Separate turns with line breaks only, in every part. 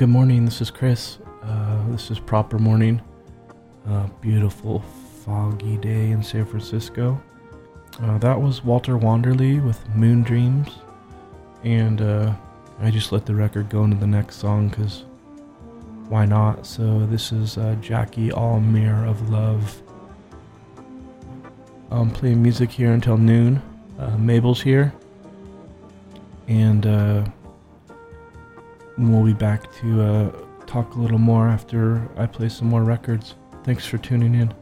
Good morning. This is Chris. Uh, this is Proper Morning. Beautiful, foggy day in San Francisco. Uh, that was Walter Wanderley with Moondreams. And uh, I just let the record go into the next song because why not? So this is uh, Jackie All Mirror of Love. I'm playing music here until noon. Uh, Mabel's here. And uh, we'll be back to uh, talk a little more after I play some more records. Thanks for tuning in.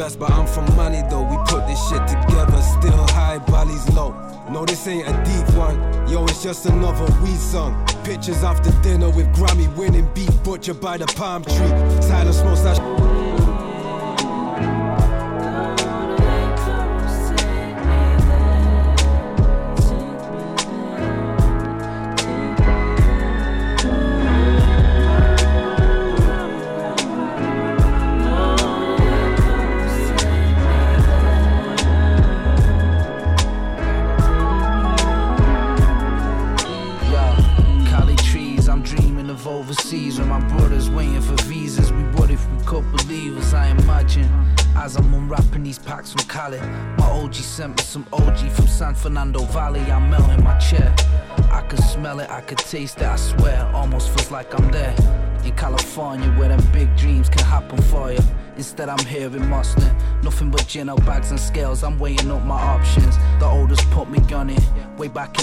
I but I'm from money though. We put this shit together, still high, Bali's low. No, this ain't a deep one. Yo, it's just another weed song. Pictures after dinner with Grammy winning beat butchered by the palm tree. Tyler smokes that.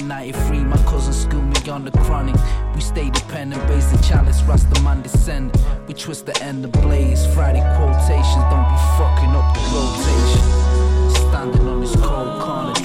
93, my cousin schooled me on the chronic. We stay dependent, based the chalice, Rastaman descendant. We twist the end of blaze. Friday quotations, don't be fucking up the rotation. Standing on this cold corner.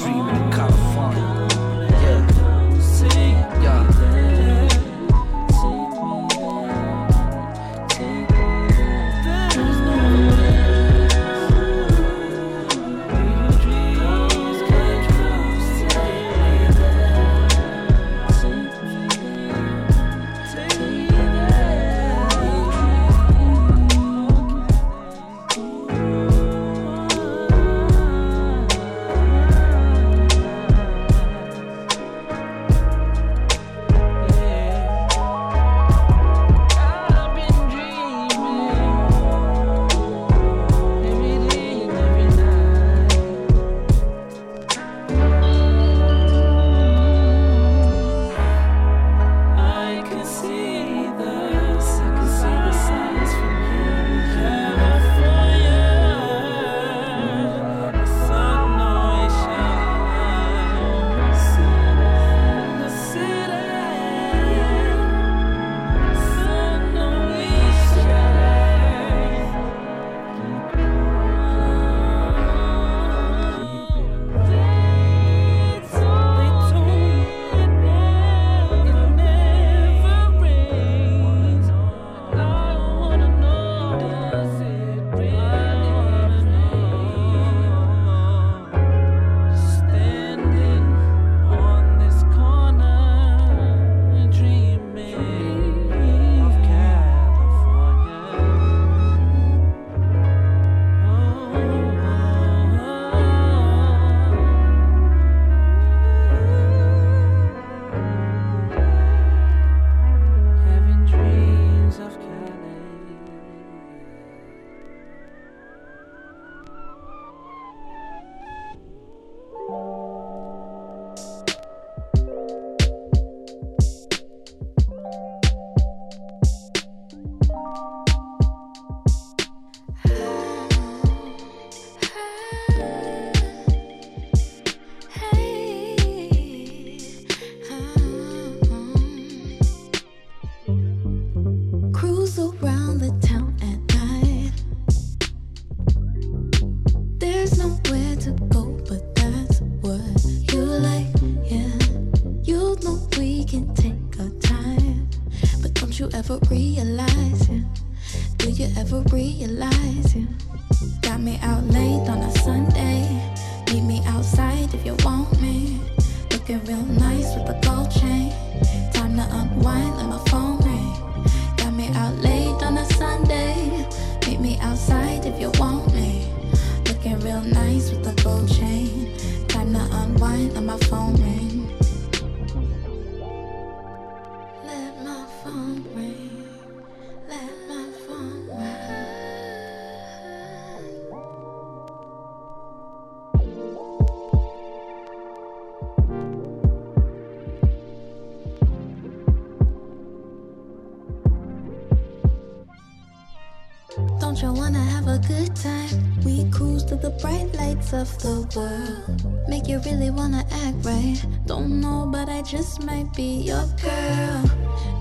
secrets of
the world. Make you really wanna act right. Don't know, but I just might be your girl.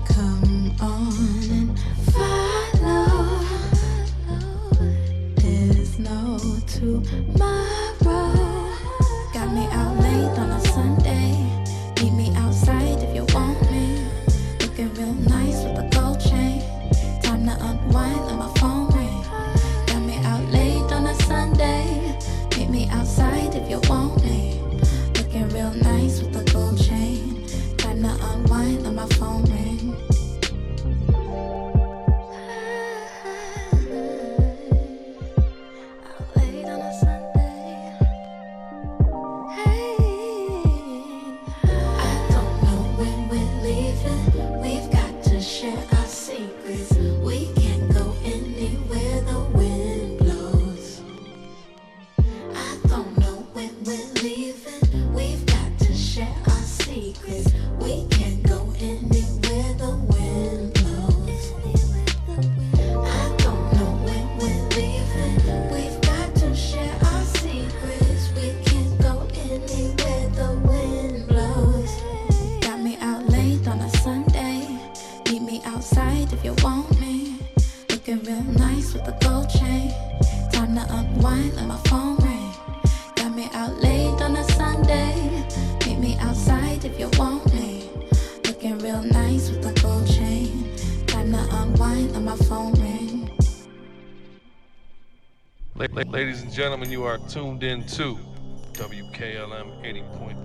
Come on and follow. There's no tomorrow. Got me out late on a
ladies and gentlemen, you are tuned in to WKLM 80.3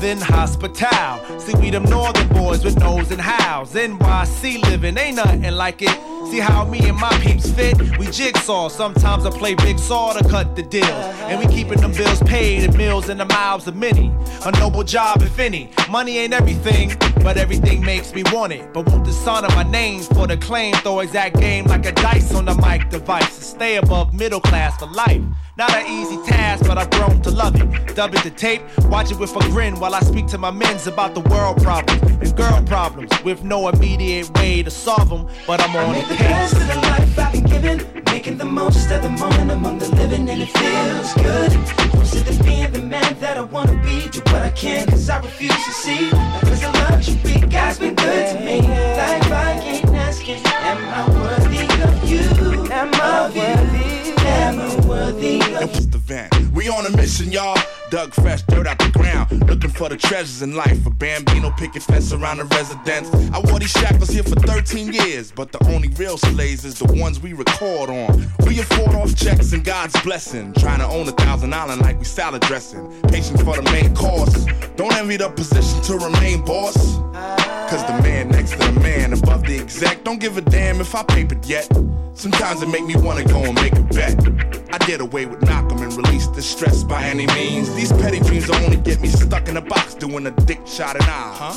some hospital. See, we them northern boys with nose and howls. NYC living ain't nothing like it. See how me and my peeps fit? We jigsaw. Sometimes I play big saw to cut the deals. And we keeping them bills paid and meals in the mouths of many. A noble job, if any. Money ain't everything, but everything makes me want it. But won't of my name for the claim throw exact game like a dice on the mic device and stay above middle class for life? Not an easy task, but I've grown to love it. Dub it to tape, watch it with a grin while I speak to my men's about the world problems and girl problems with no immediate way to solve them. But I'm on
Make
the
the best of the life I've been given, making the most of the moment among the living, and it feels good. I'm of being the man that I wanna be. Do what I can, cause I refuse to see. Cause the luxury God's been good to me. Life I ain't asking, am I worthy of you? Am I worthy?
The van. We on a mission, y'all. Dug fresh dirt out the ground, looking for the treasures in life. A bambino picket fence around the residence. I wore these shackles here for 13 years, but the only real slaves is the ones we record on. We afford off checks and God's blessing, trying to own a thousand island like we salad dressing. Patient for the main course. Don't envy the position to remain boss. Cause the man next to the man above the exec don't give a damn if I papered yet. Sometimes it make me wanna go and make a bet. I did away with Malcolm and released the stress by any means. These petty dreams only get me stuck in a box doing a dick shot and I, huh?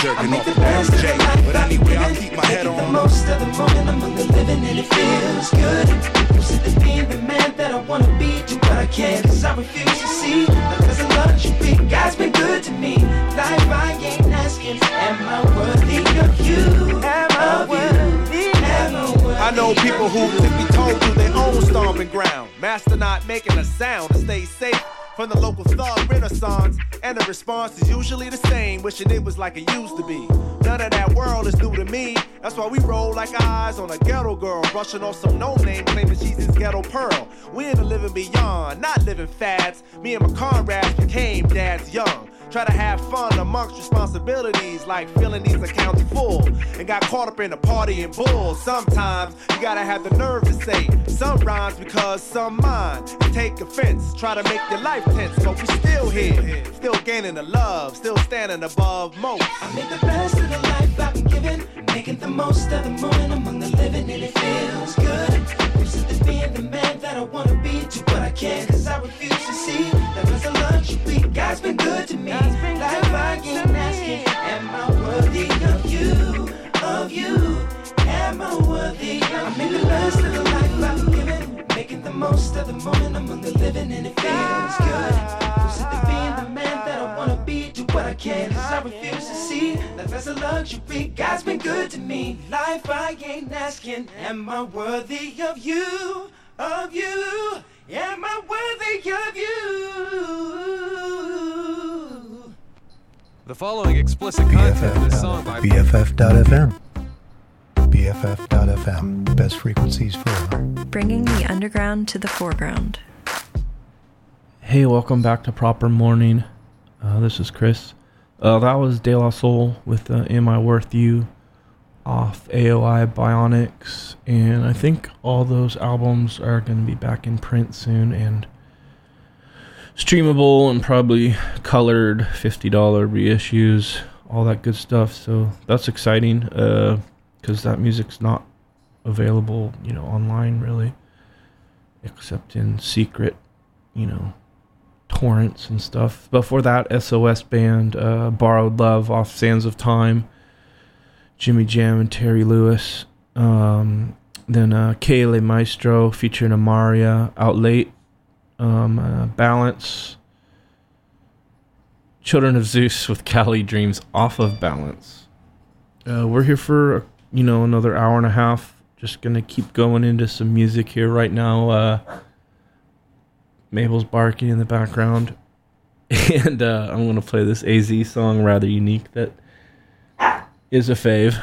Jerking off
the
the
best of the
J. But
I've
anyway, I'll keep my head
making the
on.
most of the moment among the living, and it feels good. I'm sick of being the man that I wanna be. Do what I can, cause I refuse to see. Cause of luxury, God's been good to me. Life I ain't asking, am I worthy of you? Am I worthy? I
know people who simply told you their own stomping ground. Master not making a sound to stay safe from the local thug renaissance. And the response is usually the same, wishing it was like it used to be. None of that world is new to me. That's why we roll like eyes on a ghetto girl, brushing off some no name, claiming she's his ghetto pearl. We in the living beyond, not living fads. Me and my comrades became dads young. Try to have fun amongst responsibilities like filling these accounts full. And got caught up in the party and bull. Sometimes you gotta have the nerve to say some rhymes because some mind. Take offense, try to make your life tense, but we still here. Still gaining the love, still standing above most.
I make the best of the life I've been given, making the most of the moment among the living, and it feels good. I'm being the man that I wanna be. Do what I can, cause I refuse to see that there's a luxury. God's been good to me. Life I ain't asking, am I worthy of you? Of you? Am I worthy? of I make the best of the life I've been given, making the most of the moment among the living, and it feels good. I'm sick being the man that I wanna be. Do what I can, cause I refuse to see that there's a luxury. God's been good to me. Life I ain't asking, am I worthy of you? Of you? Am I worthy of you?
The following explicit content in this song by
BFF.FM. BFF.FM. Best frequencies for
bringing the underground to the foreground.
Hey, welcome back to Proper Morning. Uh, this is Chris. Uh, that was De La Soul with uh, Am I Worth You off AOI Bionix. And I think all those albums are going to be back in print soon and streamable and probably colored $50 reissues, all that good stuff. So that's exciting because that music's not available, you know, online really, except in secret, you know, torrents and stuff. Before that, SOS Band, uh, Borrowed Love off Sands of Time, Jimmy Jam and Terry Lewis. Um, then uh, Maestro featuring Amaria, Out Late, um, uh, Balance, Children of Zeus with Cali Dreams off of Balance. Uh, we're here for, you know, another hour and a half. Just gonna keep going into some music here right now. Uh, Mabel's barking in the background. And uh, I'm to play this AZ song, rather unique, that is a fave.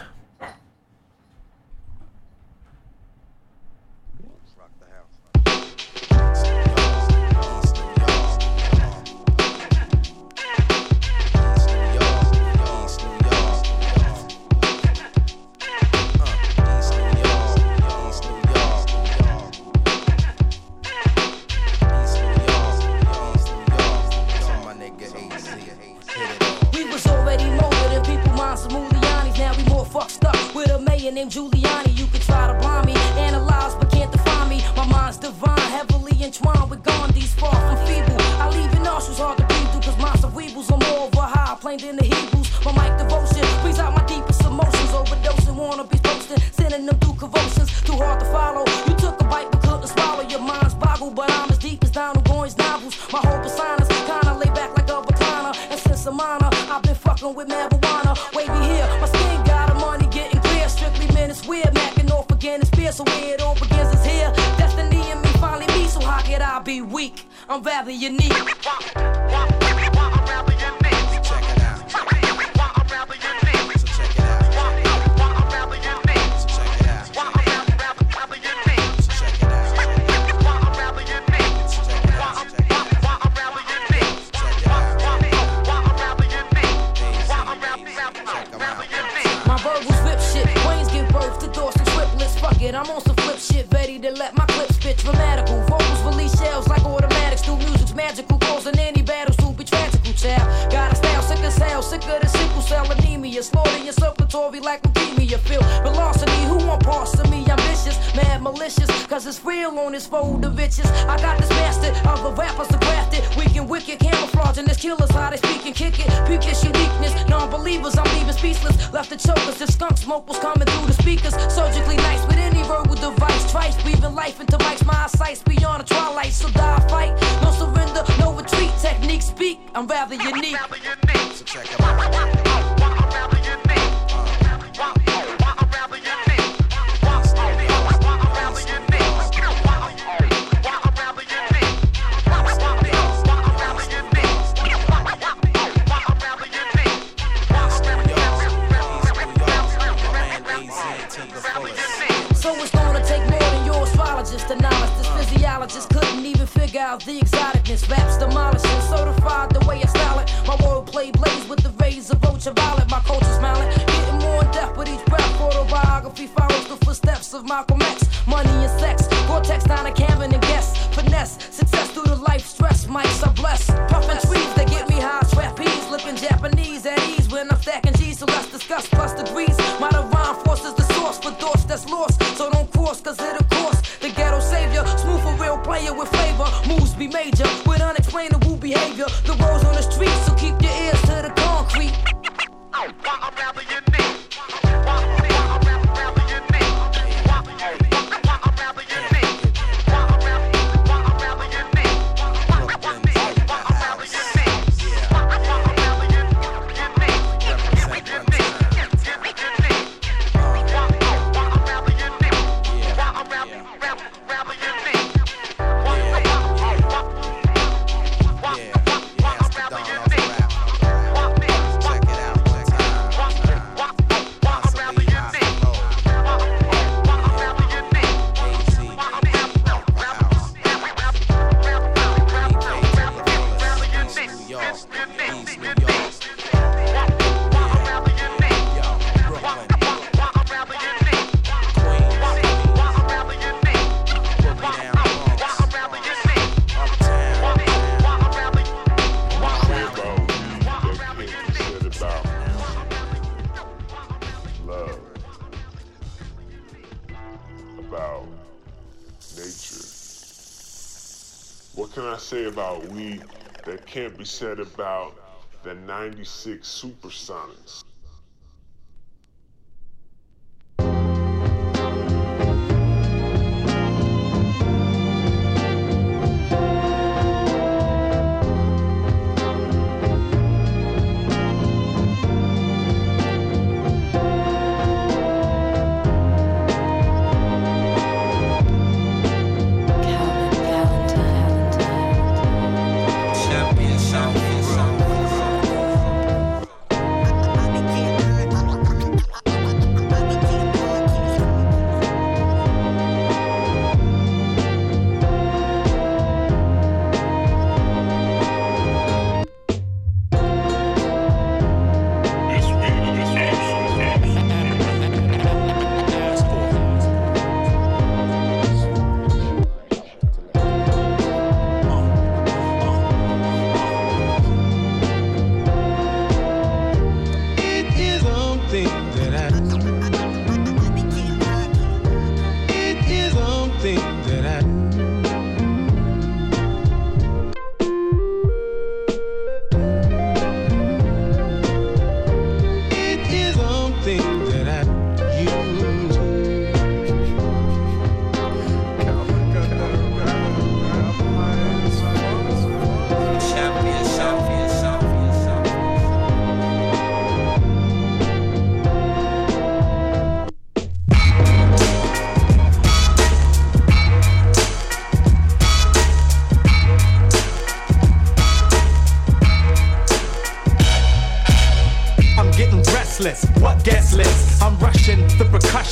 Can't be
said about the 96 Supersonics?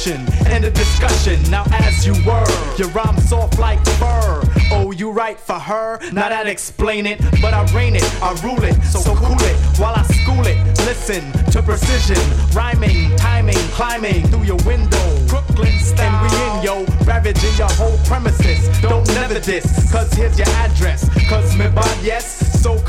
And the discussion. Now, as you were, your rhyme soft like fur. Oh, you write for her? Now that explain it, but I reign it, I rule it. So cool it while I school it. Listen to precision, rhyming, timing, climbing through your window. Brooklyn style. And we in yo, ravaging your whole premises. Don't never diss, cause here's your address. Cause me bad, yes, so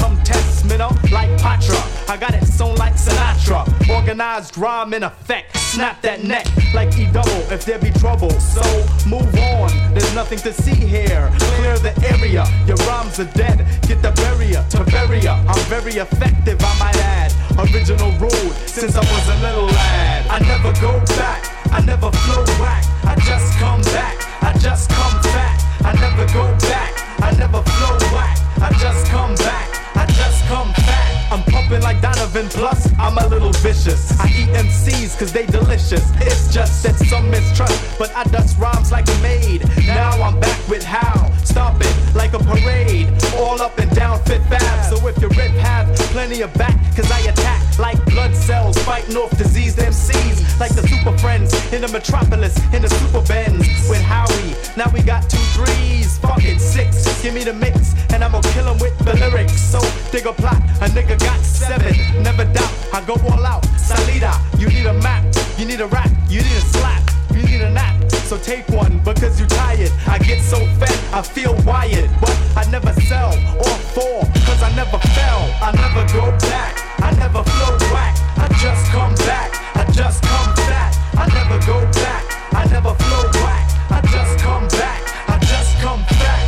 no like Patra. I got it sewn like Sinatra. Organized rhyme in effect. Snap that neck like E double if there be trouble. So move on, there's nothing to see here. Clear the area, your rhymes are dead. Get the barrier to barrier. I'm very effective, I might add. Original rule since I was a little lad. I never go back, I never flow whack. I just come back, I just come back. I never go back, I never flow whack. I just come back, I just come back. I'm pumping like Donovan, plus I'm a little vicious. I eat MCs cause they delicious. It's just that some mistrust, but I dust rhymes like a maid. Now I'm back with how, stomping like a parade. All up and down Fit Fab. So if you rip, have plenty of back, cause I attack like blood cells, fighting off diseased MCs. Like the super friends in the metropolis, in the super bends with Howie. Now we got two threes, fuck it, six. Give me the mix, and I'ma kill 'em with the lyrics. So dig a plot, a nigga got seven. Never doubt, I go all out. Salida, you need a map, you need a rap, you need a slap, you need a nap. So take one because you tired. I get so fed, I feel wired, but I never sell or fall, cause I never fell. I never go back, I never flow whack. I just come back, I just come back. I never go back, I never flow whack. I just come back, I just come back.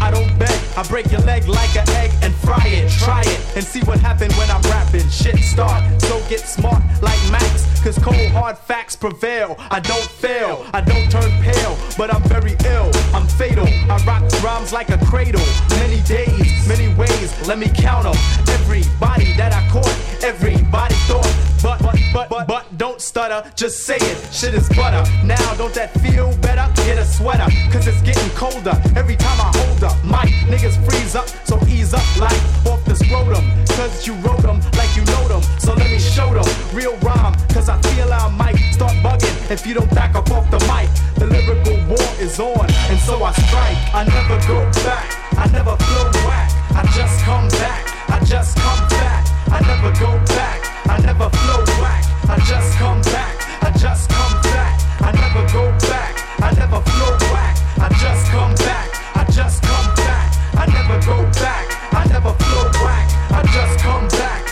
I don't beg, I break your leg like an egg and fry it. Try it and see what happen when I'm rapping. Shit start, so get smart like Max. Cause cold hard facts prevail. I don't fail, I don't turn pale, but I'm very ill. I'm fatal, I rock rhymes like a cradle. Many days, many ways, let me count them. Everybody that I caught, everybody thought. But, but, but, but, but, don't stutter, just say it. Shit is butter. Now, don't that feel better? Get a sweater, cause it's getting colder every time I hold up. Mic, niggas freeze up, so ease up like off the scrotum. Cause you wrote them like you know them. So let me show them real rhyme, cause I feel I might start bugging if you don't back up off the mic. The lyrical war is on, and so I strike. I never go back, I never flow whack. I just come back, I just come back. I never go back, I never flow whack. I just come back, I just come back. I never go back, I never flow whack. I just come back, I just come back. I never go back, I never flow back, I just come back,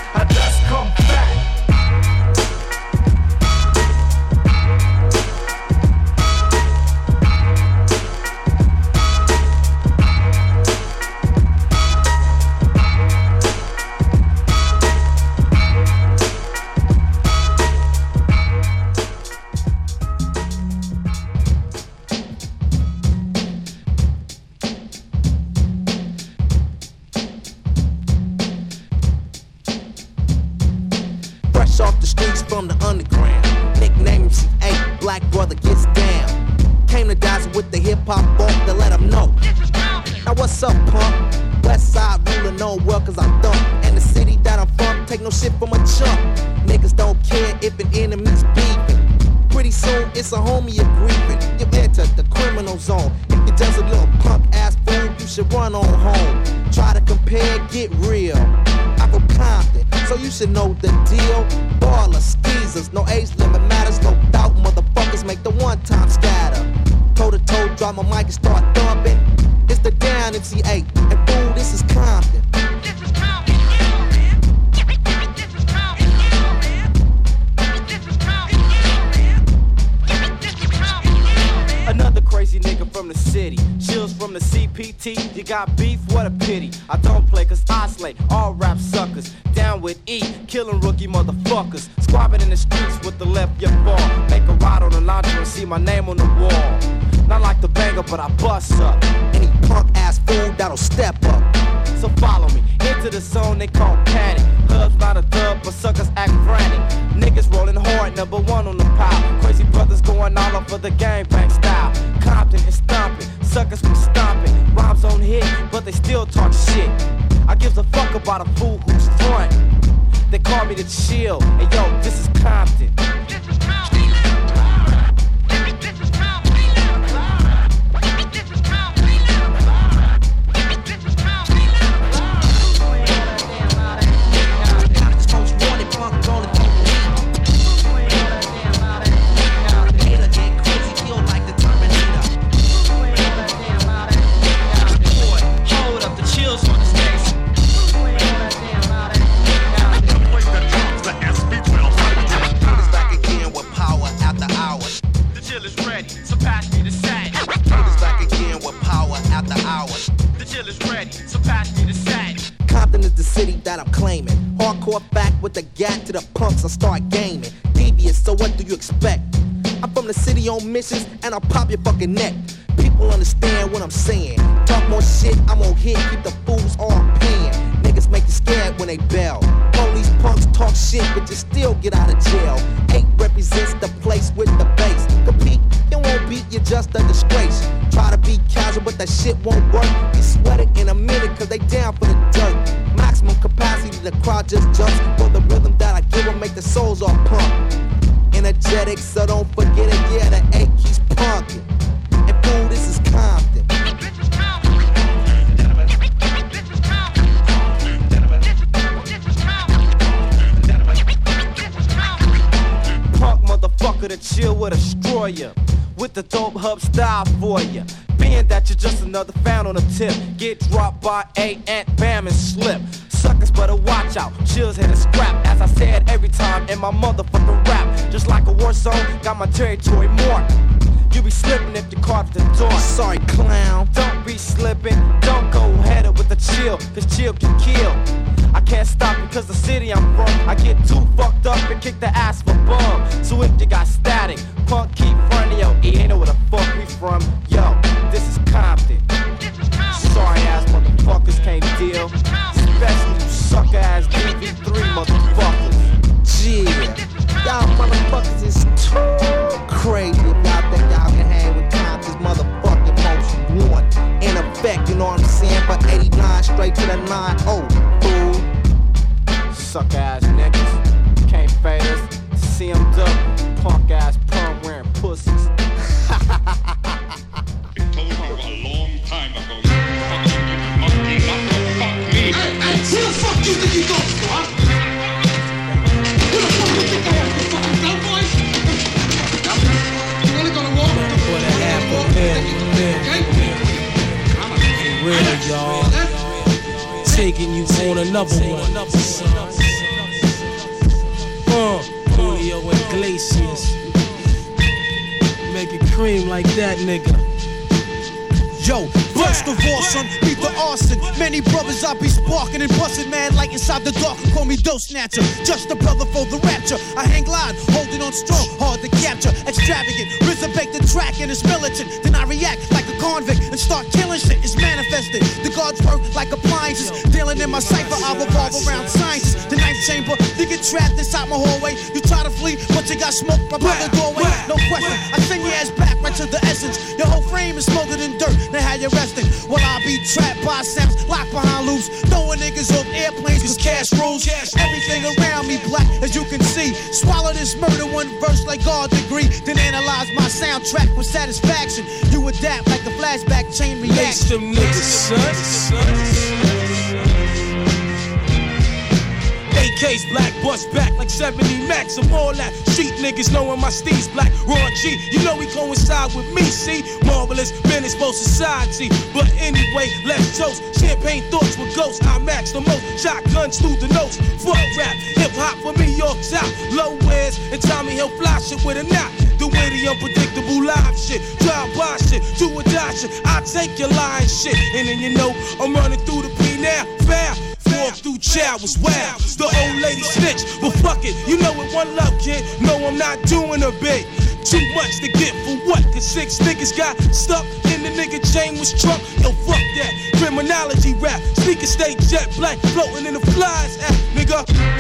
Dazzle with the hip hop bump to let 'em know. Now what's up, punk? West side ruling on well cause I'm dumb. And the city that I'm from, take no shit from a chump. Niggas don't care if an enemy's beefing. Pretty soon it's a homie you're grieving. You've entered the criminal zone. If you're just a little punk ass fool, you should run on home. Try to compare, get real. I go Compton, so you should know the deal. Ballers, skeezers, no age limit matters, no doubt. Motherfuckers make the one time scatter. Toe to toe, drop my mic and start thumping. It's the down MC Eiht, and fool, this is Compton.
Another crazy nigga from the city. Chills from the CPT. You got beef? What a pity. I don't play cause I slay all rap suckers. Down with E, killing rookie motherfuckers. Squabbing in the streets with the left your ball. Make a ride on the laundry and see my name on the wall. Not like the banger, but I bust up.
Any punk ass fool that'll step up.
So follow me into the zone they call panic. Hubs not a dub, but suckers act frantic. Niggas rolling hard, number one on the pile. Crazy brothers going all over the gangbang style. Compton is stomping, suckers be stomping. Rhymes on hit, but they still talk shit. I gives a fuck about a fool who's front. They call
call me the chill. And yo, this is Compton.
Hardcore back with the gat to the punks, I start gaming. Devious, so what do you expect? I'm from the city on missions, and I'll pop your fucking neck. People understand what I'm saying. Talk more shit, I'm on hit, keep the fools on paying. Niggas make you scared when they bell. Police punks talk shit, but you still get out of jail. Eiht represents the place with the bass. Compete, you won't beat, you're just a disgrace. To be casual, but that shit won't work. You sweat it in a minute, cause they down for the dirt. Maximum capacity, the crowd just jumps. For the rhythm that I give them, make the souls all pump. Energetic, so don't forget it, yeah, the eight keeps punkin'. And fool, this is Compton.
Punk motherfucker to chill with a destroyer. With the dope hub style for ya. Being that you're just another fan on the tip. Get dropped by a ant bam and slip. Suckers better watch out. Chills hit a scrap. As I said every time in my motherfucking rap. Just like a war zone, got my territory marked. You be slipping if you caught the door.
Sorry, clown.
Don't be slipping. Don't go headed with the chill, cause chill can kill. I can't stop because the city I'm from. I get too fucked up and kick the ass for bum. So if you got static, punk keep running yo. E ain't know where the fuck we from. Yo, this is Compton. Sorry ass motherfuckers can't deal. Especially you sucker ass DV3 motherfuckers.
Yeah, y'all motherfuckers is too
70 max of all that. Street niggas knowing my steez black. Raw G, you know he coincide with me, see? Marvelous, men both society. But anyway, let's toast. Champagne thoughts with ghosts. I max the most. Shotguns through the notes. Fuck rap, hip hop for me, York top. Low wears and Tommy Hill flash it with a knot. The way the unpredictable live shit, drive by shit, do a dash shit. I take your lying shit, and then you know I'm running through the P now, foul. Walk through chow was wild. The old lady snitch it, you know it one love, kid. No, I'm not doing a bit. Too much to get for what? Cause six niggas got stuck in the nigga chain was truck. Yo, fuck that. Criminology rap. Speaker stay jet black, floating in the flies. Ah, nigga.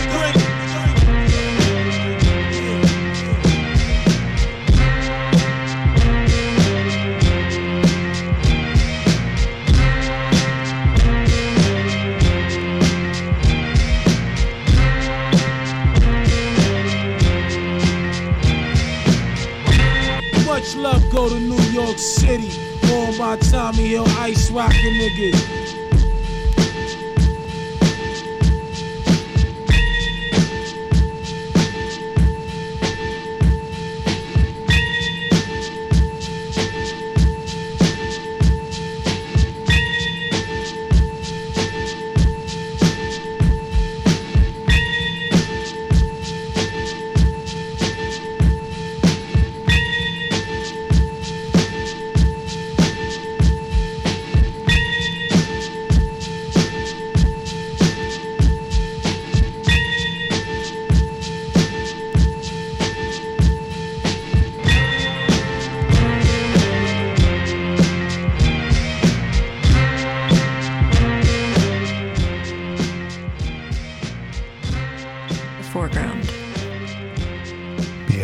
Tommy Hill Ice Rockin' niggas.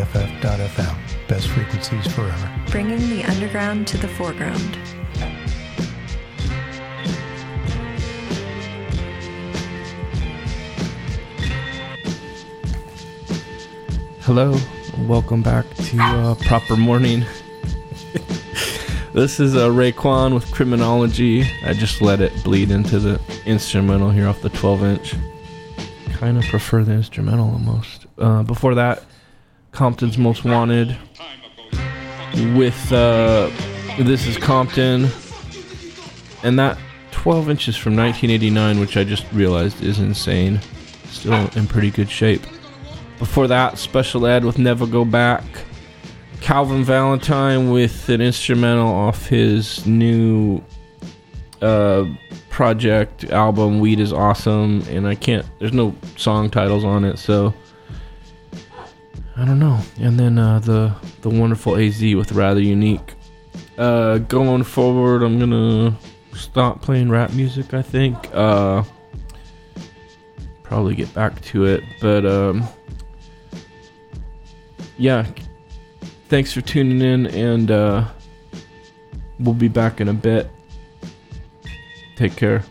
BFF.FM. Best frequencies forever.
Bringing the underground to the foreground.
Hello, welcome back to uh, Proper Morning. this is uh, Raekwon with Criminology. I just let it bleed into the instrumental here off the 12 inch. Kind of prefer the instrumental almost. Uh, before that, Compton's Most Wanted with uh, This is Compton. And that 12 inches from 1989, which I just realized is insane. Still in pretty good shape. Before that, Special Ed with Never Go Back. Calvin Valentine with an instrumental off his new uh, project album, Weed is Awesome. And I can't, there's no song titles on it, so I don't know. And then uh, the, the wonderful AZ with Rather Unique. Uh, going forward, I'm gonna stop playing rap music, I think. Uh, probably get back to it, but um, yeah. Thanks for tuning in, and uh, we'll be back in a bit. Take care.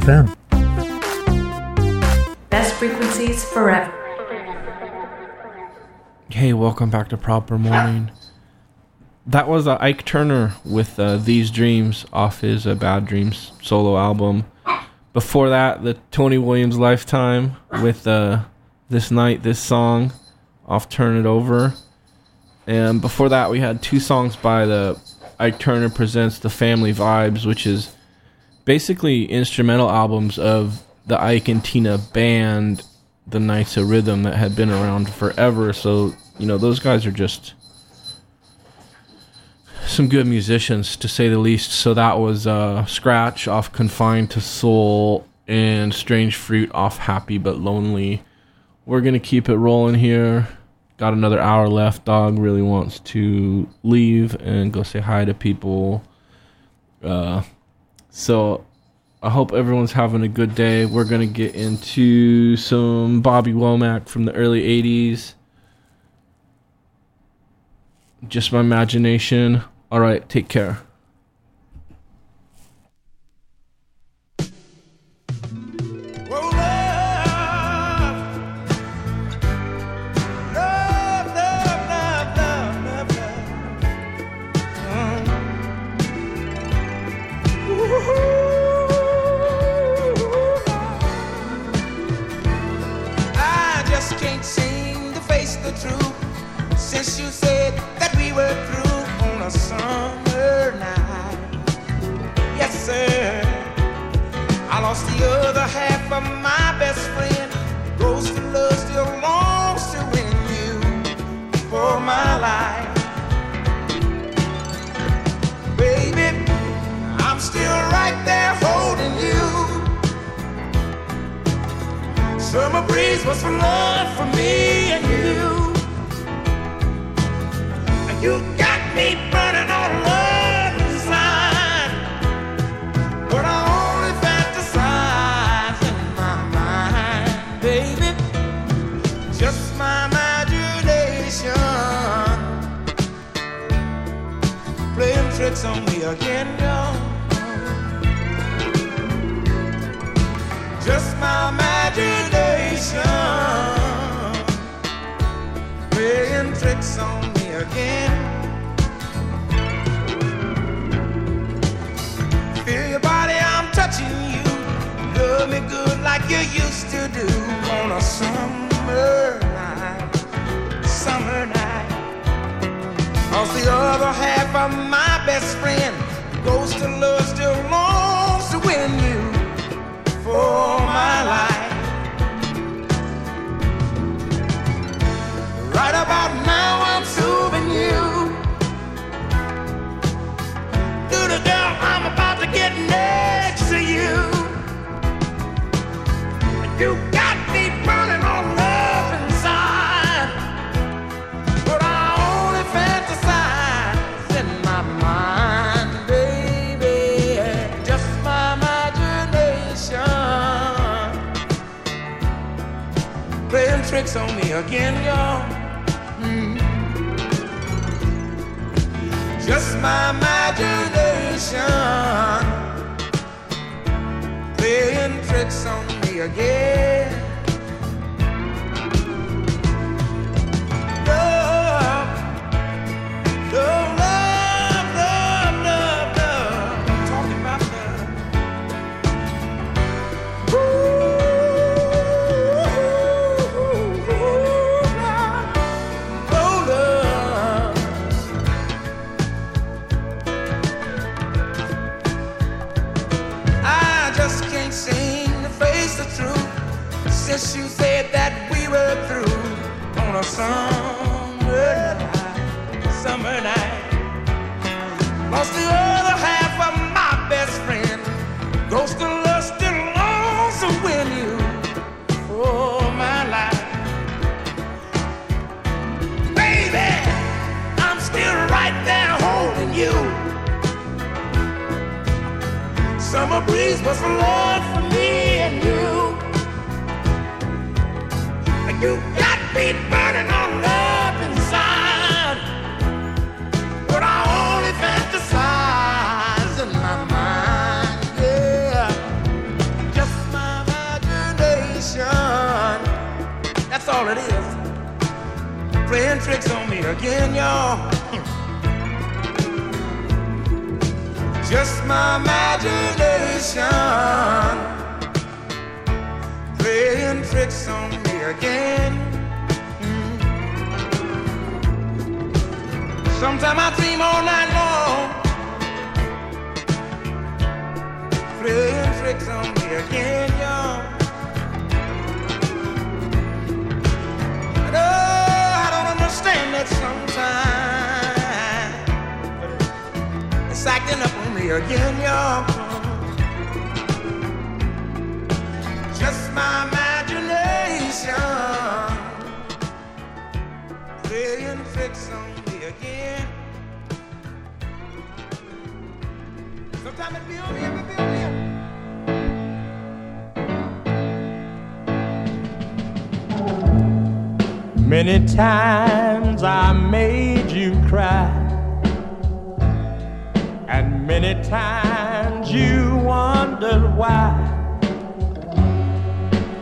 BFF.FM.
Best frequencies forever.
Hey, welcome back to Proper Morning. That was uh, Ike Turner with uh, These Dreams off his uh, Bad Dreams solo album. Before that, the Tony Williams Lifetime with uh, This Night, This Song off Turn It Over. And before that, we had two songs by the Ike Turner Presents The Family Vibes, which is basically instrumental albums of the Ike and Tina band, the Knights of Rhythm, that had been around forever. So, you know, those guys are just some good musicians, to say the least. So that was uh, Scratch off Confined to Soul and Strange Fruit off Happy But Lonely. We're to keep it rolling here. Got another hour left. Dog really wants to leave and go say hi to people. Uh, so I hope everyone's having a good day. We're going to get into some Bobby Womack from the early 80s. Just my imagination. All right, take care.
For love for me and you. You got me burning on love inside, but I only fantasize in my mind, baby. Just my imagination playing tricks on me again, you used to do on a summer night. Summer night. Cause the other half of my best friend goes to love still longs to win you for my life. Right about tricks on me again, y'all. Mm. Just my imagination playing tricks on me again. Summer night, summer night. Lost the other half of my best friend. Ghost of to win you my life. Baby, I'm still right there holding you. Summer breeze was for love for me and you. You got me burning
playing tricks on me again, y'all. Just my imagination playing tricks on me again. Mm. Sometimes I dream all night long, playing tricks on me again, y'all. Sacking up on me again, y'all. Just my imagination playing tricks on me again. Sometimes it feel me, it feel me.
Many times I made you cry. Many times you wondered why,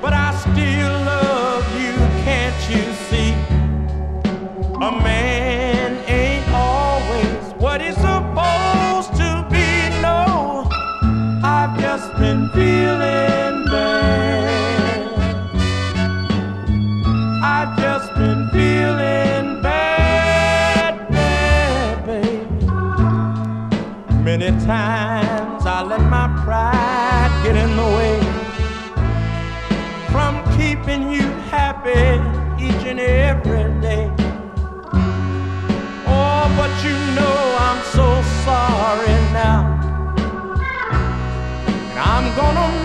but I still. and every day. Oh, but you know I'm so sorry now. And I'm gonna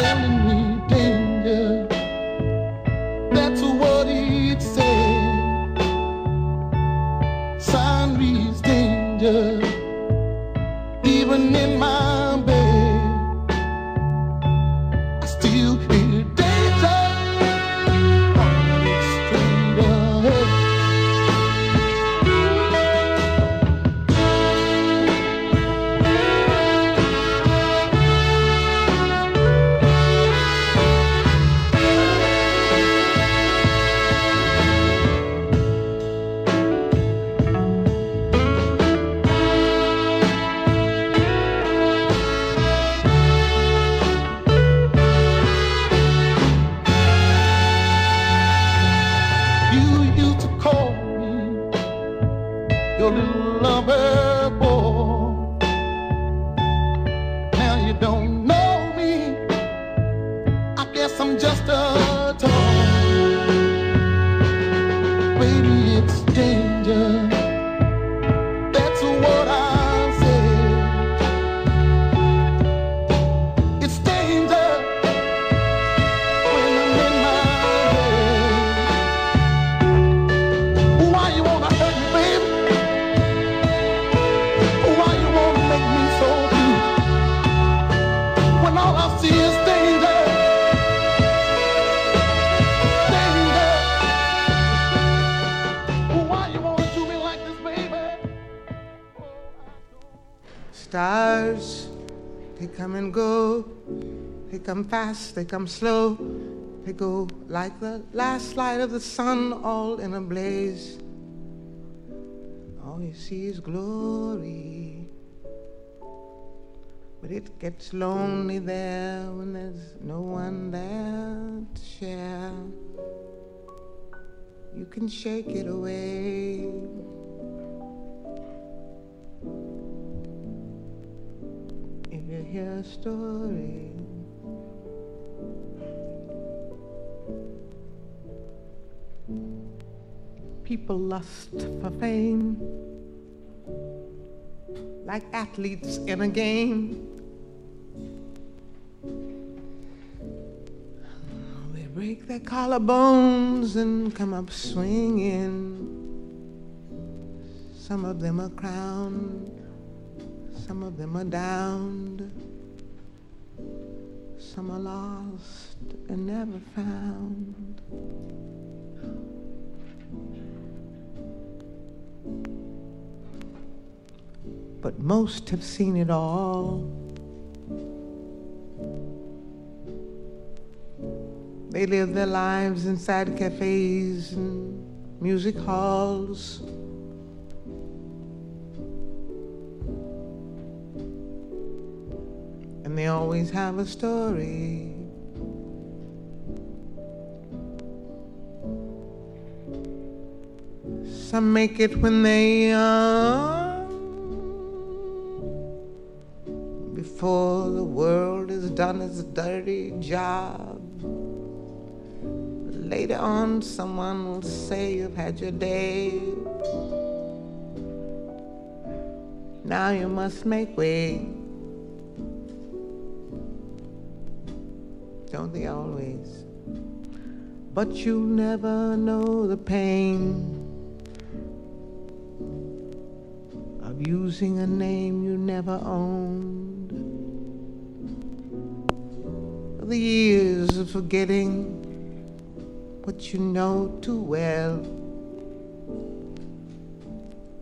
telling me
they come slow. They go like the last light of the sun, all in a blaze. All you see is glory. But it gets lonely there when there's no one there to share. You can shake it away. If you hear a story, people lust for fame like athletes in a game. They break their collarbones and come up swinging. Some of them are crowned, some of them are downed, some are lost and never found. But most have seen it all. They live their lives inside cafes and music halls. And they always have a story. Some make it when they young, before the world has done its dirty job. Later on, someone will say you've had your day. Now you must make way. Don't they always? But you'll never know the pain of using a name you never owned. The years of forgetting what you know too well.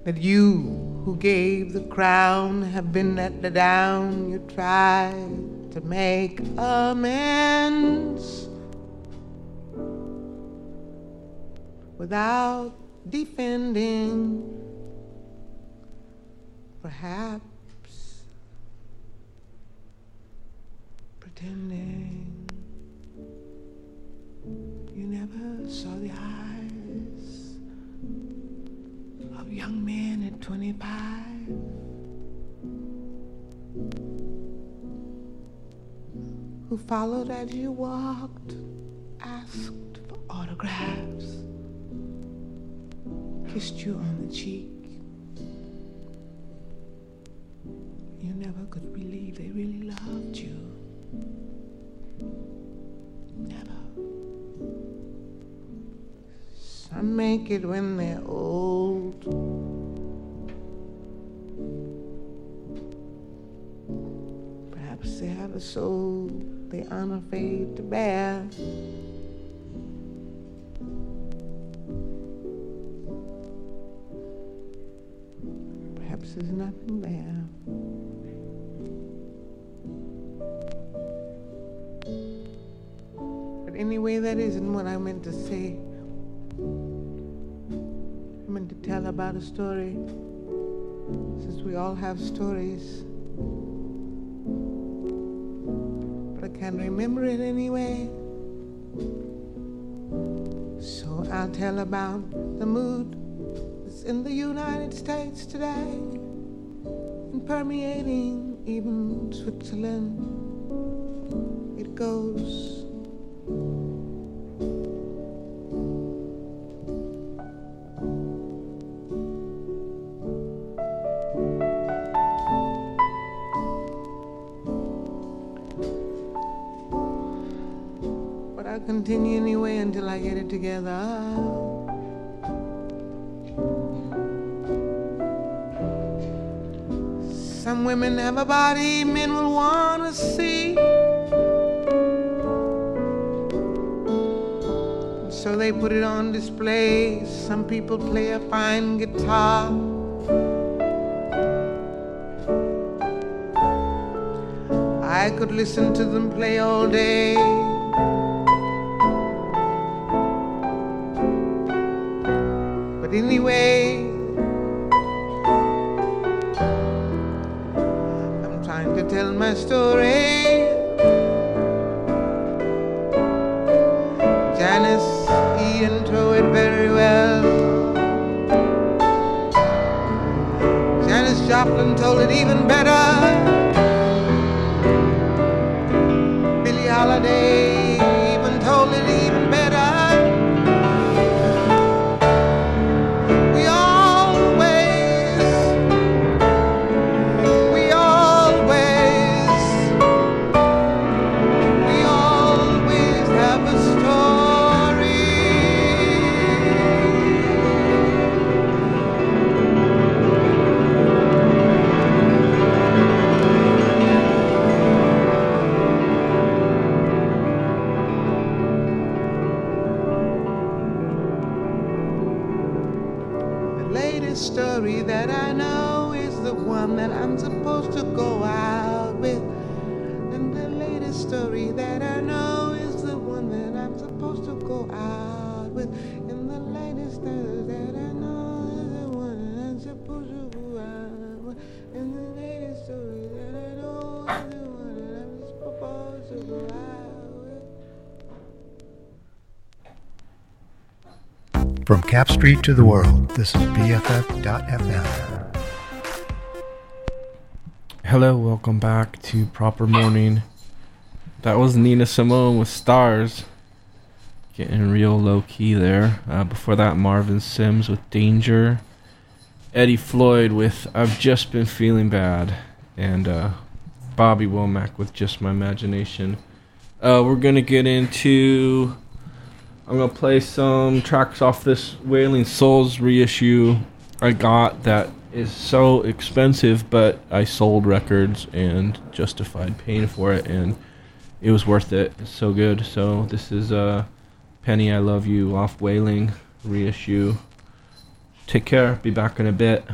That you who gave the crown have been let down. You tried to make amends without defending. Perhaps pretending you never saw the eyes of young men at 25 who followed as you walked, asked for autographs, kissed you on the cheek. You never could believe they really loved you. Never. Some make it when they're old. Perhaps they have a soul they aren't afraid to bear. Perhaps there's nothing there. Anyway, that isn't what I meant to say. I meant to tell about a story, since we all have stories. But I can't remember it anyway. So I'll tell about the mood that's in the United States today and permeating even Switzerland. It goes. Continue anyway until I get it together. Some women have a body men will want to see. So they put it on display. Some people play a fine guitar. I could listen to them play all day. Story. To the
world, this is BFF.FM.
Hello, welcome back to Proper Morning. That was Nina Simone with Stars. Getting real low key there. Uh, before that, Marvin Sims with Danger. Eddie Floyd with I've Just Been Feeling Bad. And uh, Bobby Womack with Just My Imagination. Uh, we're going to get into. I'm to play some tracks off this Wailing Souls reissue I got that is so expensive, but I sold records and justified paying for it, and it was worth it. It's so good. So this is uh, Penny, I Love You off Wailing reissue. Take care. Be back in a bit.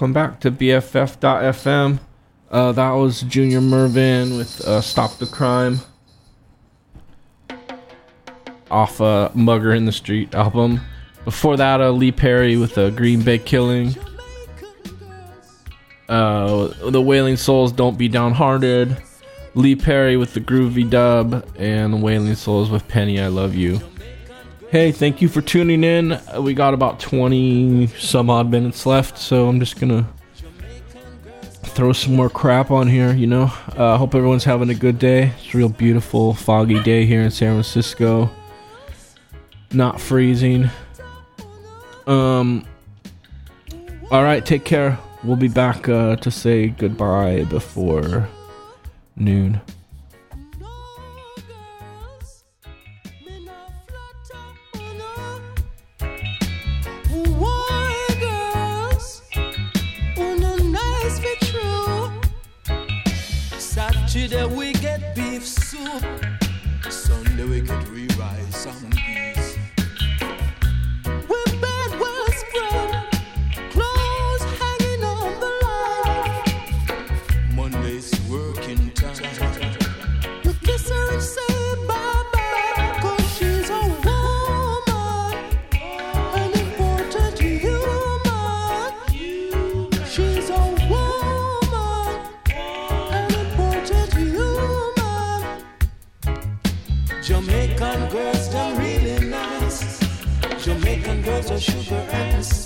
welcome back to BFF.FM. Uh, that was Junior Murvin with uh, Stop the Crime off a Mugger in the Street album. Before that, uh, Lee Perry with a Green Bay Killing. Uh, the Wailing Souls, Don't Be Downhearted. Lee Perry with the Groovy Dub. And the Wailing Souls with Penny, I Love You. Hey, thank you for tuning in. Uh, we got about 20 some odd minutes left, so I'm just going to throw some more crap on here, you know? Uh, I uh, hope everyone's having a good day. It's a real beautiful, foggy day here in San Francisco. Not freezing. Um, all right, take care. We'll be back uh, to say goodbye before noon.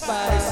Spice.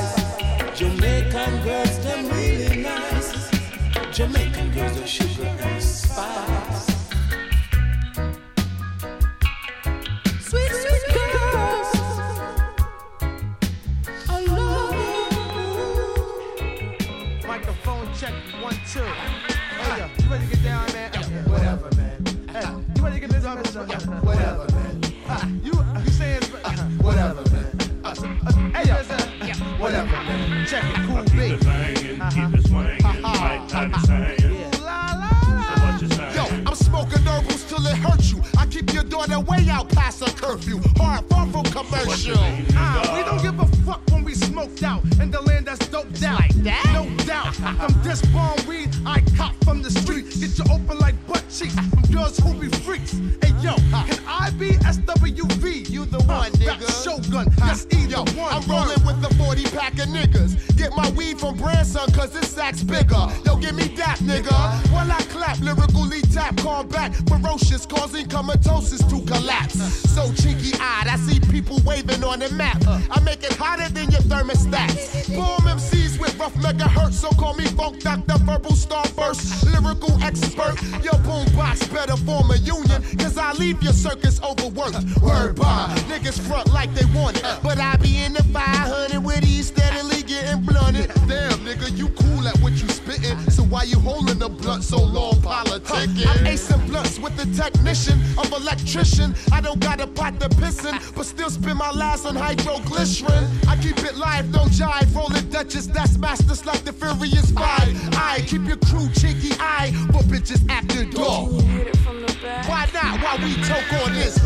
From
this bomb weed I cop from the street. Get you open like butt cheeks from girls who be freaks. Hey yo, can I be SWV? You the one, nigga. Shogun, yes, either one.
I'm rolling with the 40 pack of niggas. Get my weed from Branson, cause this sack's bigger. Yo, give me that, nigga. While I clap, lyrically tap, combat, ferocious, causing comatosis to collapse. So cheeky eyed, I see people waving on the map. I make it hotter than your thermostats. Boom MCs with rough megahertz, so call me Funk Doctor, verbal starburst, lyrical expert. Your boombox better form a union, cause I leave your circus overworked. Word by niggas front like they want it, but I be in the 500 with these steadily getting blunted. Damn, nigga, you cool at what you spitting, so why you holding the blunt so long, politicking? I'm acing blunts with the technician of electrician. I don't got a pot to pissin', but still spend my last on hydroglycerin. I keep it live, don't jive, rolling Duchess, that's masters like the Furious Five. I keep your crew cheeky eye for bitches after dark. Why not? Why we talk on this?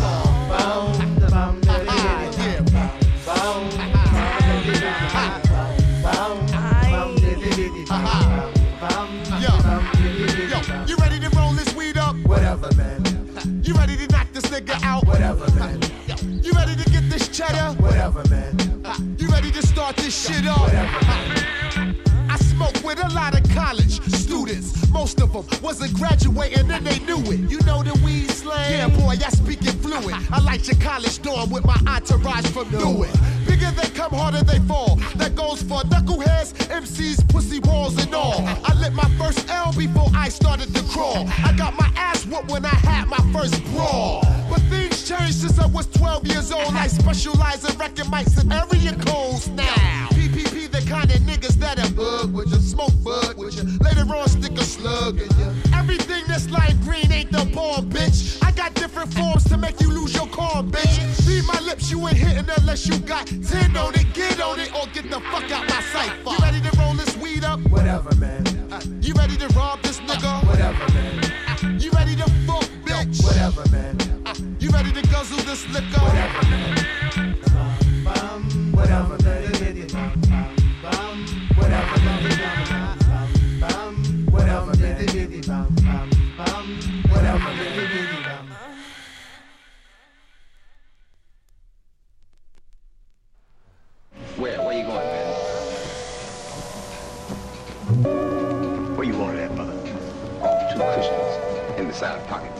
Yo, you ready to roll this weed up? Whatever, man. You ready to knock this nigga out? Whatever, man. You ready to get this cheddar? Whatever, man. You ready to start this shit up? I smoke with a lot of college students. Most of them wasn't graduating and then they knew it. You know the weed slang? Yeah, boy, I speak it fluid. I light your college dorm with my entourage from Newark. Bigger they come, harder they fall. That goes for knuckleheads, MCs, pussy walls, and all. I lit my first L before I started to crawl. I got my ass whooped when I had my first brawl. But things changed since I was 12 years old. I specialize in wrecking mics and area codes now. PPP, the kind of niggas that are bug with you, smoke bud with you. Later on, stick a slug in you. Everything that's lime green ain't the bomb, bitch. I got different forms to make you lose your calm, bitch. Read my lips, you ain't hitting unless you got 10 on it. Get on it or get the fuck out my sight. You ready to roll this weed up? Whatever, man. You ready to rob this nigga? Whatever, man. You ready to fuck, bitch? Whatever, man. You ready to guzzle this liquor? Whatever, man. Whatever, man.
You going, man? Where you going at, brother? Two cushions in the side pocket,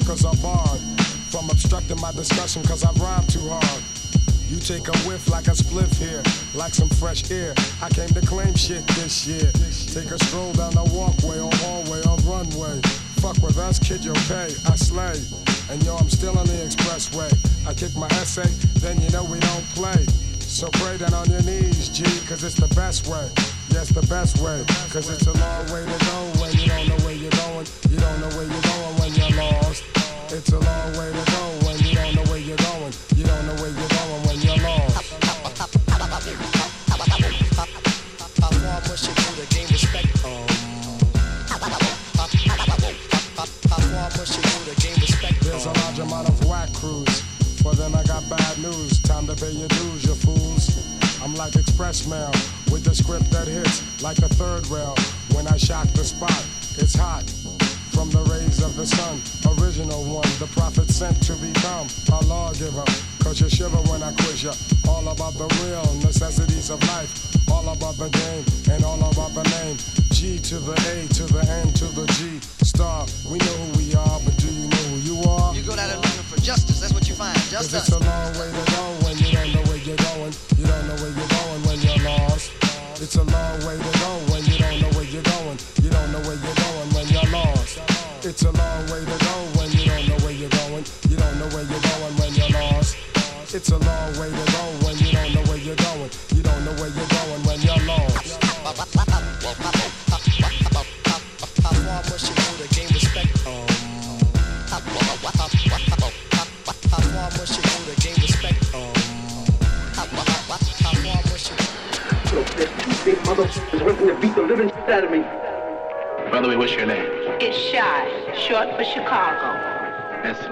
suckers are barred from obstructing my discussion cause I rhyme too hard. You take a whiff like a spliff here, like some fresh air. I came to claim shit this year. Take a stroll down the walkway or hallway or runway. Fuck with us, kid, you'll pay. I slay. And yo, I'm still on the expressway. I kick my essay, then you know we don't play. So pray down on your knees, G, cause it's the best way. Yes, the best way. Cause it's a long way to go when you don't know where Shock the spot, it's hot. From the rays of the sun, original one, the prophet sent to become a lawgiver. Cause you shiver when I quiz ya. All about the real necessities of life. All about the game and all about the name. G to the A to the N to the G. Star, we know who we are, but do you know who you are?
You go down there looking for justice, that's what you find. Justice.
it's a long way to go when you don't know where you're going. You don't know where you're going when you're lost. It's a long way to go when you know where you're going when you're lost. It's a long way to go when you don't know where you're going. You don't know where you're going when you're lost. It's a long way to go when you don't know where you're going. You don't know where you're going when you're lost.
How far you go to gain respect? Um, how, far you go to gain respect? Um, how,
this big motherfucker's working to beat the living shit out of me. By the way, what's your name?
It's Shy, short for Chicago.
That's the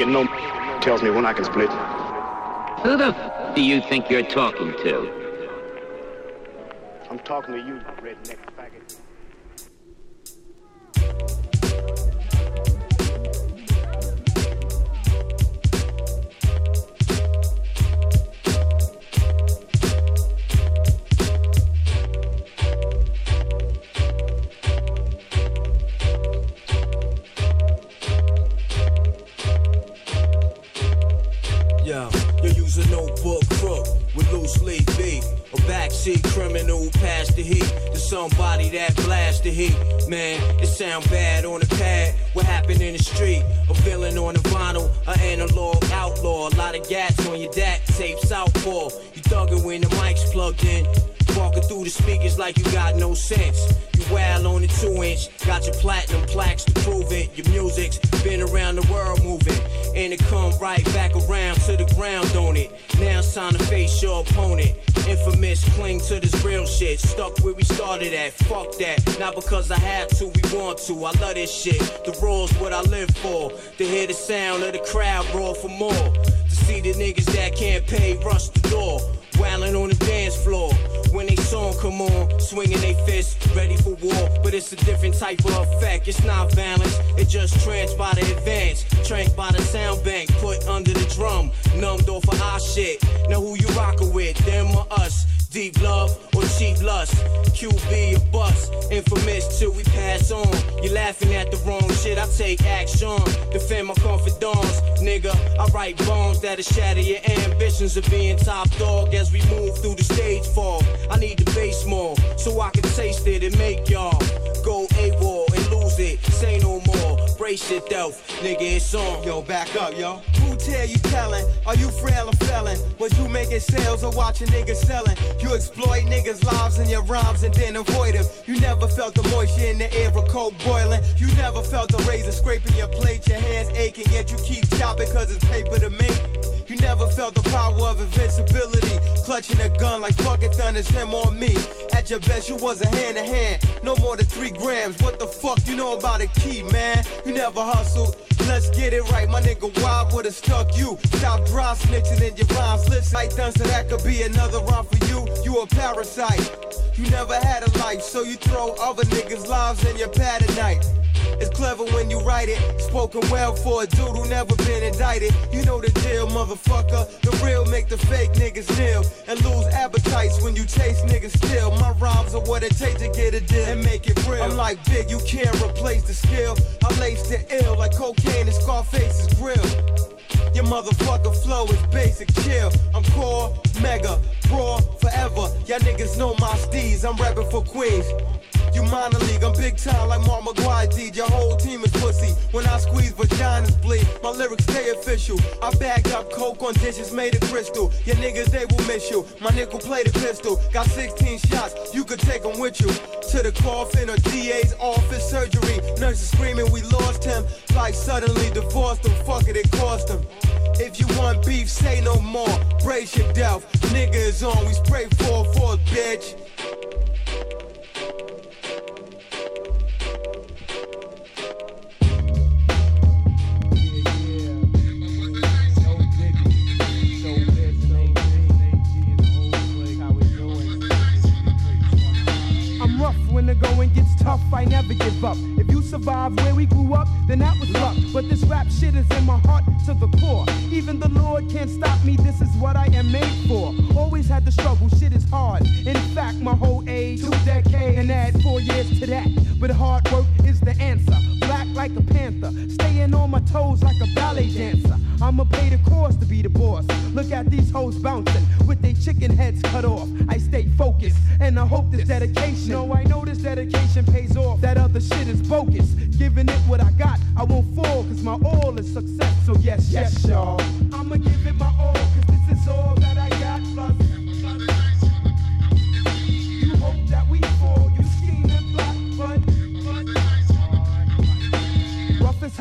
and no tells me when I can split.
Who the f- do you think you're talking to?
Where we started at, fuck that. Not because I have to, we want to. I love this shit. The raw's what I live for. To hear the sound of the crowd roar for more. To see the niggas that can't pay rush the door. Wailing on the dance floor. When they song come on, swinging they fists, ready for war. But it's a different type of effect. It's not violence, it just trans by the advance. Tranked by the sound bank, put under the drum. Numbed off of our shit. Now who you rockin' with, them or us? Deep love cheap lust? QB or bust? Infamous till we pass on. You laughing at the wrong shit, I take action. Defend my confidence, nigga. I write bombs that'll shatter your ambitions of being top dog as we move through the stage fall. I need the bass more so I can taste it and make y'all go AWOL it. Say no more. Brace yourself, nigga, it's on.
Yo, back up, yo. Who tell you telling? Are you frail or felon? Was you making sales or watching niggas selling? You exploit niggas' lives in your rhymes and then avoid them. You never felt the moisture in the air of coke boiling. You never felt the razor scraping your plate, your hands aching, yet you keep chopping cause it's paper to make. You never felt the power of invincibility. Clutching a gun like fucking thunder's him on me. At your best, you was a hand to hand. No more than three grams. What the fuck you know about a key, man? You never hustled. Let's get it right, my nigga. Why would've stuck you? Stop dry snitching in your rhymes. Listen, I done so that could be another rhyme for you. You a parasite. You never had a life, so you throw other niggas' lives in your pad at night. It's clever when you write it. Spoken well for a dude who never been indicted. You know the deal, motherfucker. The real make the fake niggas kneel and lose appetites when you chase niggas still. My rhymes are what it takes to get a deal and make it real. I'm like big, you can't replace the skill. I lace the ill like cocaine and Scarface's grill. Your motherfucker flow is basic chill. I'm core, mega, raw, forever. Y'all niggas know my steez. I'm rapping for Queens. You minor league, I'm big time like Mark McGwire did. Your whole team is pussy. When I squeeze vaginas bleed, my lyrics stay official. I bagged up coke on dishes made of crystal. Your niggas, they will miss you. My nickel plated pistol, got 16 shots. You could take them with you to the coffin or DA's office surgery. Nurses screaming, we lost him. Like suddenly divorced him. Fuck it, it cost him. If you want beef, say no more. Brace your death. Nigga is on. We spray 4-4, bitch.
When the going gets tough, I never give up. If you survive where we grew up, then that was luck. But this rap shit is in my heart to the core. Even the Lord can't stop me, this is what I am made for. Always had to struggle, shit is hard. In fact, my whole age, two decades, and add four years to that. But hard work is the answer. Black like a panther, staying on my toes like a ballet dancer. I'ma pay the cost to be the boss. Look at these hoes bouncing with their chicken heads cut off. I stay focused and I hope this dedication. No, I know this dedication pays off. That other shit is bogus. Giving it what I got, I won't fall cause my all is success. So yes, yes, y'all. I'ma give it my all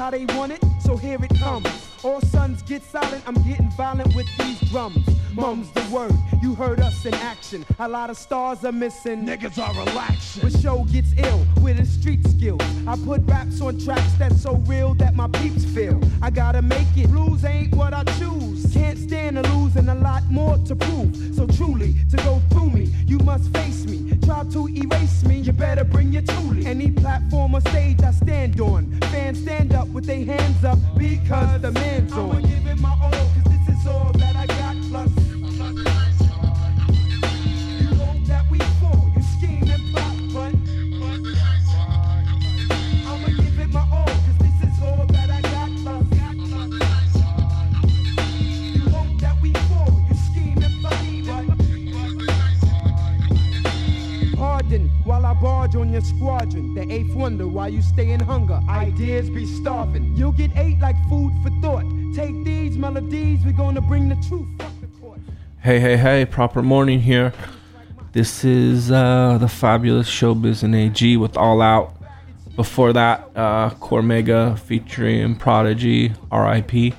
how they want it. So here it comes. All sons get silent, I'm getting violent with these drums. Mum's the word, you heard us in action. A lot of stars are missing. Niggas are relaxing. But show gets ill with his street skills. I put raps on tracks that's so real that my peeps feel. I gotta make it. Blues ain't what I choose. Can't stand to lose and a lot more to prove. So truly, to go through me, you must face me. Try to erase me, you better bring your toolie. Any platform or stage I stand on. Fans stand up with their hands up because the man's on. I'ma give it my all, cause this is all that on your squadron. The eighth wonder why you stay in hunger. Ideas be starving. You'll get ate like food for thought. Take these melodies, we're gonna bring the truth.
Hey, hey, hey, proper morning here. This is uh, the fabulous Showbiz and AG with All Out. Before that, uh, Cormega featuring Prodigy, RIP,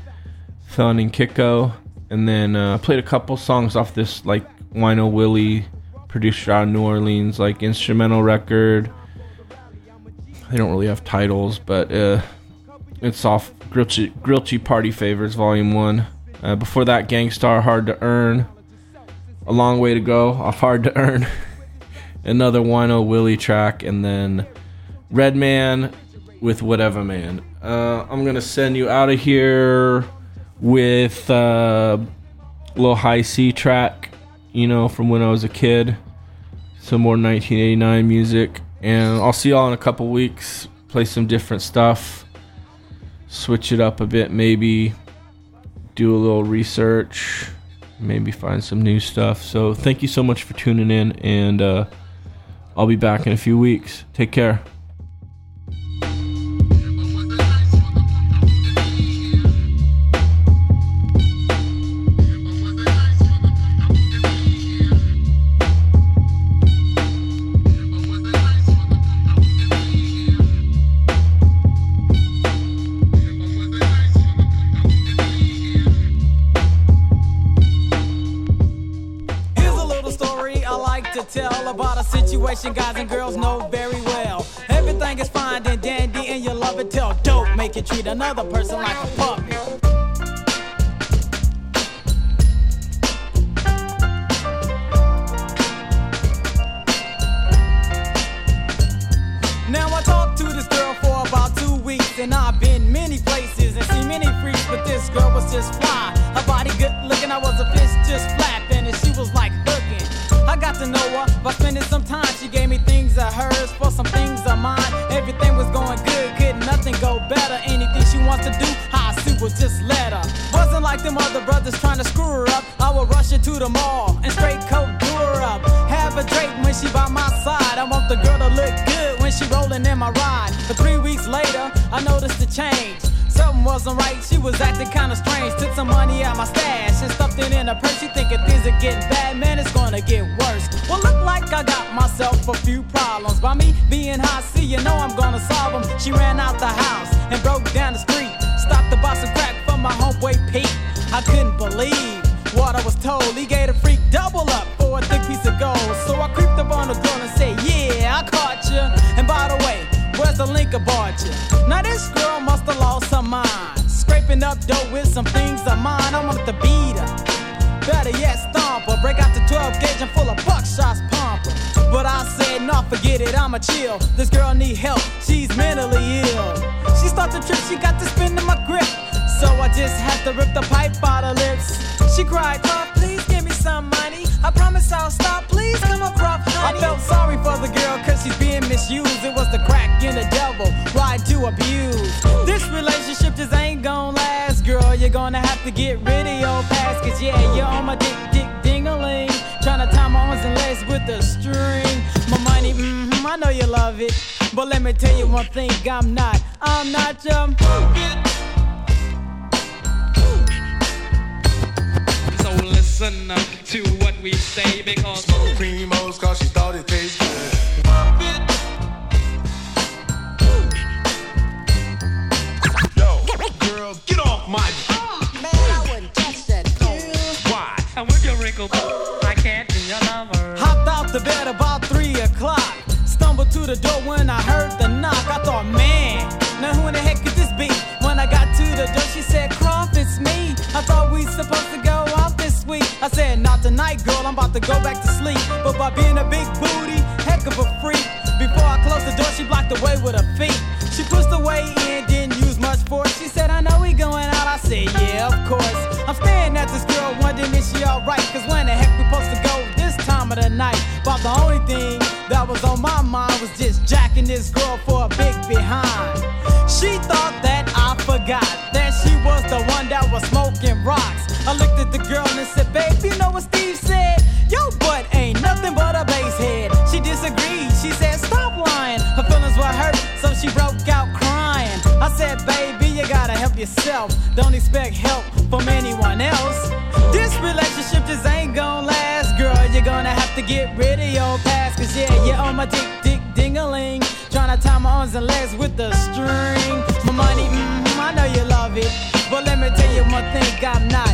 Felon and Kiko. And then uh, played a couple songs off this, like Wino Willie, producer out of New Orleans, like instrumental record. They don't really have titles, but uh, it's off Grillchy Party Favors Volume 1. Uh, before that, Gang Starr Hard to Earn. A long way to go off Hard to Earn. Another Wino Willie track, and then Redman with Whatever Man. Uh, I'm going to send you out of here with uh, little Hi-C track, you know, from when I was a kid. Some more 1989 music. And I'll see y'all in a couple weeks. Play some different stuff. Switch it up a bit, maybe. Do a little research. Maybe find some new stuff. So thank you so much for tuning in. And uh, I'll be back in a few weeks. Take care.
Another person like a puppy. Now I talked to this girl for about two weeks and I've been many places and seen many freaks, but this girl was just fly. Her body good looking, I was a fish just flapping and she was like hooking. I got to know her by spending some time. She gave me things of hers for some things of To do, I super just let her. Wasn't like them other brothers trying to screw her up. I would rush her to the mall and straight coat do her up. Have a drink when she by my side. I want the girl to look good when she rolling in my ride. But three weeks later, I noticed the change. Something wasn't right, she was acting kinda strange. Took some money out my stash and stuffed it in her purse. She thinking things are getting bad, man, it's gonna get worse. Well, look like I got myself a few problems. By me being high, see, you know I'm gonna solve them. She ran out the house and broke down the you? Now this girl must have lost her mind. Scraping up dough with some things of mine. I want to beat her. Better yet, stomp her. Break out the 12 gauge and full of buckshots, pump her. But I said, no, forget it, I'ma chill. This girl need help, she's mentally ill. She starts to trip, she got to spin in my grip. So I just had to rip the pipe out her lips. She cried, oh, please give me some money. I promise I'll stop, please come rough, honey. I felt sorry right to abuse. This relationship just ain't gonna last, girl. You're gonna have to get rid of your past, cause yeah, you're on my dick, dick, ding-a-ling. Tryna tie my arms and legs with a string. My money, mm-hmm, I know you love it. But let me tell you one thing, I'm not, I'm not your.
So listen up to what we say because
Primos, cause she
the door get rid of your past. Cause yeah, you're on my dick, dick, dingaling. Trying to tie my arms and legs with the string. My money, mm, I know you love it. But let me tell you one thing, I'm not